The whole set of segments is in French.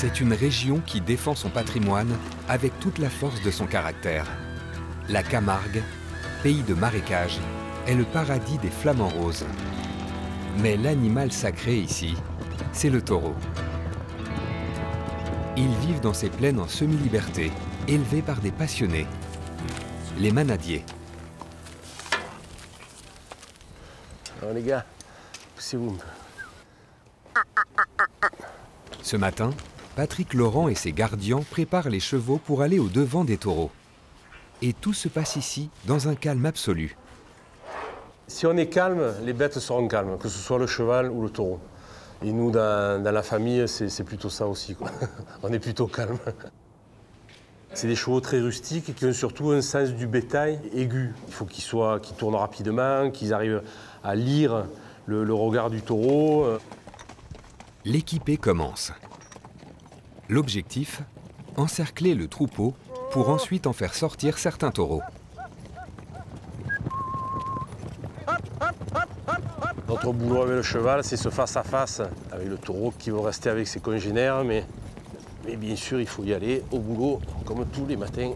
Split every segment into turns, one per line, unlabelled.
C'est une région qui défend son patrimoine avec toute la force de son caractère. La Camargue, pays de marécage, est le paradis des flamants roses. Mais l'animal sacré ici, c'est le taureau. Ils vivent dans ces plaines en semi-liberté, élevés par des passionnés, les manadiers.
Alors les gars, poussez-vous.
Ce matin, Patrick Laurent et ses gardiens préparent les chevaux pour aller au devant des taureaux. Et tout se passe ici dans un calme absolu.
Si on est calme, les bêtes seront calmes, que ce soit le cheval ou le taureau. Et nous, dans, dans la famille, c'est plutôt ça aussi. Quoi. on est plutôt calme. C'est des chevaux très rustiques qui ont surtout un sens du bétail aigu. Il faut qu'ils soient, qu'ils tournent rapidement, qu'ils arrivent à lire le, le regard du taureau.
L'équipée commence. L'objectif Encercler le troupeau pour ensuite en faire sortir certains taureaux.
Notre boulot avec le cheval, c'est ce face-à-face avec le taureau qui veut rester avec ses congénères, mais, mais bien sûr, il faut y aller au boulot comme tous les matins.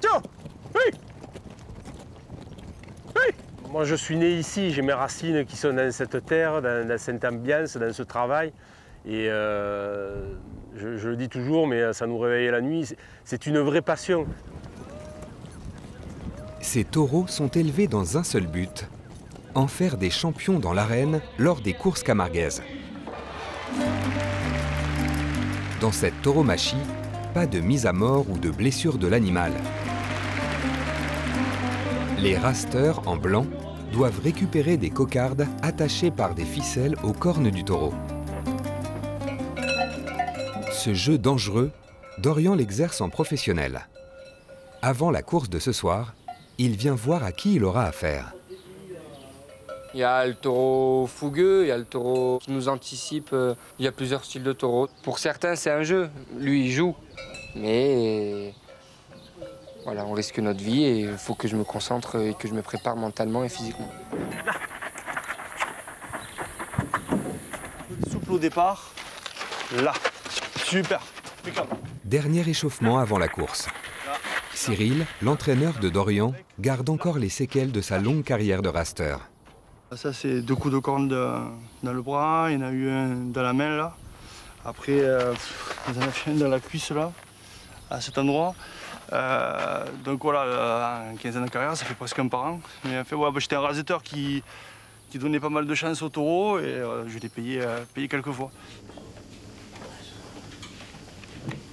Tiens Moi, je suis né ici, j'ai mes racines qui sont dans cette terre, dans, dans cette ambiance, dans ce travail. Et euh, je, le dis toujours, mais ça nous réveille la nuit. C'est une vraie passion.
Ces taureaux sont élevés dans un seul but, en faire des champions dans l'arène lors des courses camarguaises. Dans cette tauromachie, pas de mise à mort ou de blessure de l'animal. Les rasteurs en blanc doivent récupérer des cocardes attachées par des ficelles aux cornes du taureau. Ce jeu dangereux, Dorian l'exerce en professionnel. Avant la course de ce soir, il vient voir à qui il aura affaire.
Il y a le taureau fougueux, il y a le taureau qui nous anticipe. euh, Il y a plusieurs styles de taureau. Pour certains, c'est un jeu. Lui, il joue. Mais voilà, on risque notre vie et il faut que je me concentre et que je me prépare mentalement et physiquement.
Souple au départ. Là. Super.
Dernier échauffement avant la course. Cyril, l'entraîneur de Dorian, garde encore les séquelles de sa longue carrière de raster.
Ça, c'est deux coups de corne de- dans le bras. Il y en a eu un dans la main, là. Après, euh, il y en a fait un dans la cuisse, là, à cet endroit. Euh, donc voilà, euh, en 15 ans de carrière, ça fait presque un par an. Mais en fait, ouais, bah, j'étais un rasetteur qui, qui donnait pas mal de chance au taureau et euh, je l'ai payé, euh, payé quelques fois.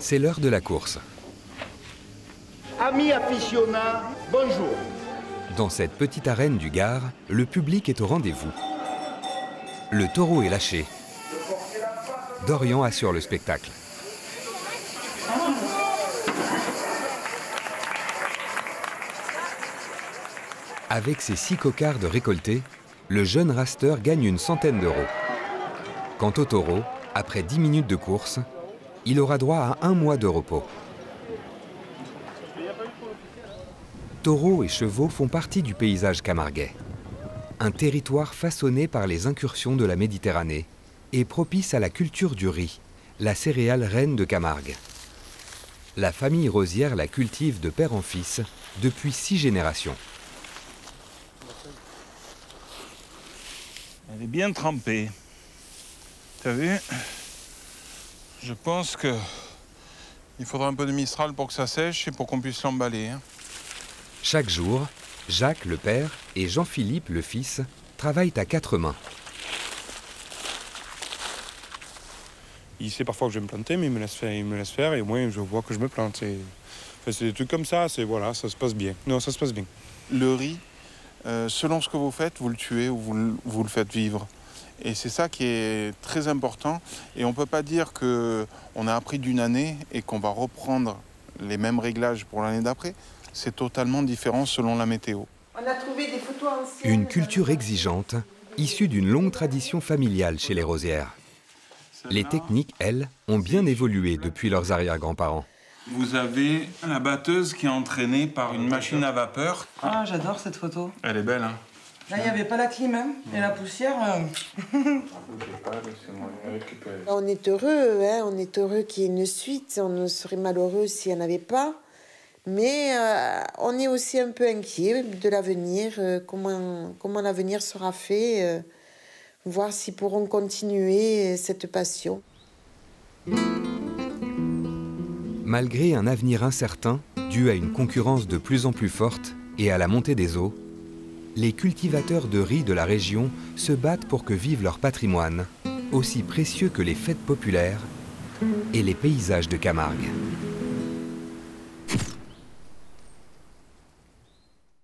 C'est l'heure de la course.
Amis aficionats, bonjour.
Dans cette petite arène du Gard, le public est au rendez-vous. Le taureau est lâché. Dorian assure le spectacle. Avec ses six cocardes récoltées, le jeune raster gagne une centaine d'euros. Quant au taureau, après 10 minutes de course, il aura droit à un mois de repos. Taureaux et chevaux font partie du paysage camarguais. Un territoire façonné par les incursions de la Méditerranée et propice à la culture du riz, la céréale reine de Camargue. La famille Rosière la cultive de père en fils depuis six générations.
Elle est bien trempée. T'as vu? Je pense que il faudra un peu de Mistral pour que ça sèche et pour qu'on puisse l'emballer. hein.
Chaque jour, Jacques le père et Jean-Philippe le fils travaillent à quatre mains.
Il sait parfois que je vais me planter, mais il me laisse faire, il me laisse faire et au moins je vois que je me plante. C'est enfin, c'est des trucs comme ça, c'est voilà, ça se passe bien. Non, ça se passe bien.
Le riz, euh, selon ce que vous faites, vous le tuez ou vous le faites vivre? Et c'est ça qui est très important. Et on ne peut pas dire qu'on a appris d'une année et qu'on va reprendre les mêmes réglages pour l'année d'après. C'est totalement différent selon la météo.
On a trouvé des photos anciennes.
Une culture exigeante, issue d'une longue tradition familiale chez les Rosières. Les techniques, elles, ont bien évolué depuis leurs arrière-grands-parents.
Vous avez la batteuse qui est entraînée par une machine à vapeur.
Ah, j'adore cette photo.
Elle est belle, hein
Là, il n'y avait pas la clim hein, et la poussière. euh,
On est heureux, hein, on est heureux qu'il y ait une suite. On serait malheureux s'il n'y en avait pas. Mais euh, on est aussi un peu inquiet de l'avenir, euh, comment, comment l'avenir sera fait, euh, voir s'ils pourront continuer cette passion.
Malgré un avenir incertain, dû à une concurrence de plus en plus forte et à la montée des eaux, les cultivateurs de riz de la région se battent pour que vive leur patrimoine, aussi précieux que les fêtes populaires et les paysages de Camargue.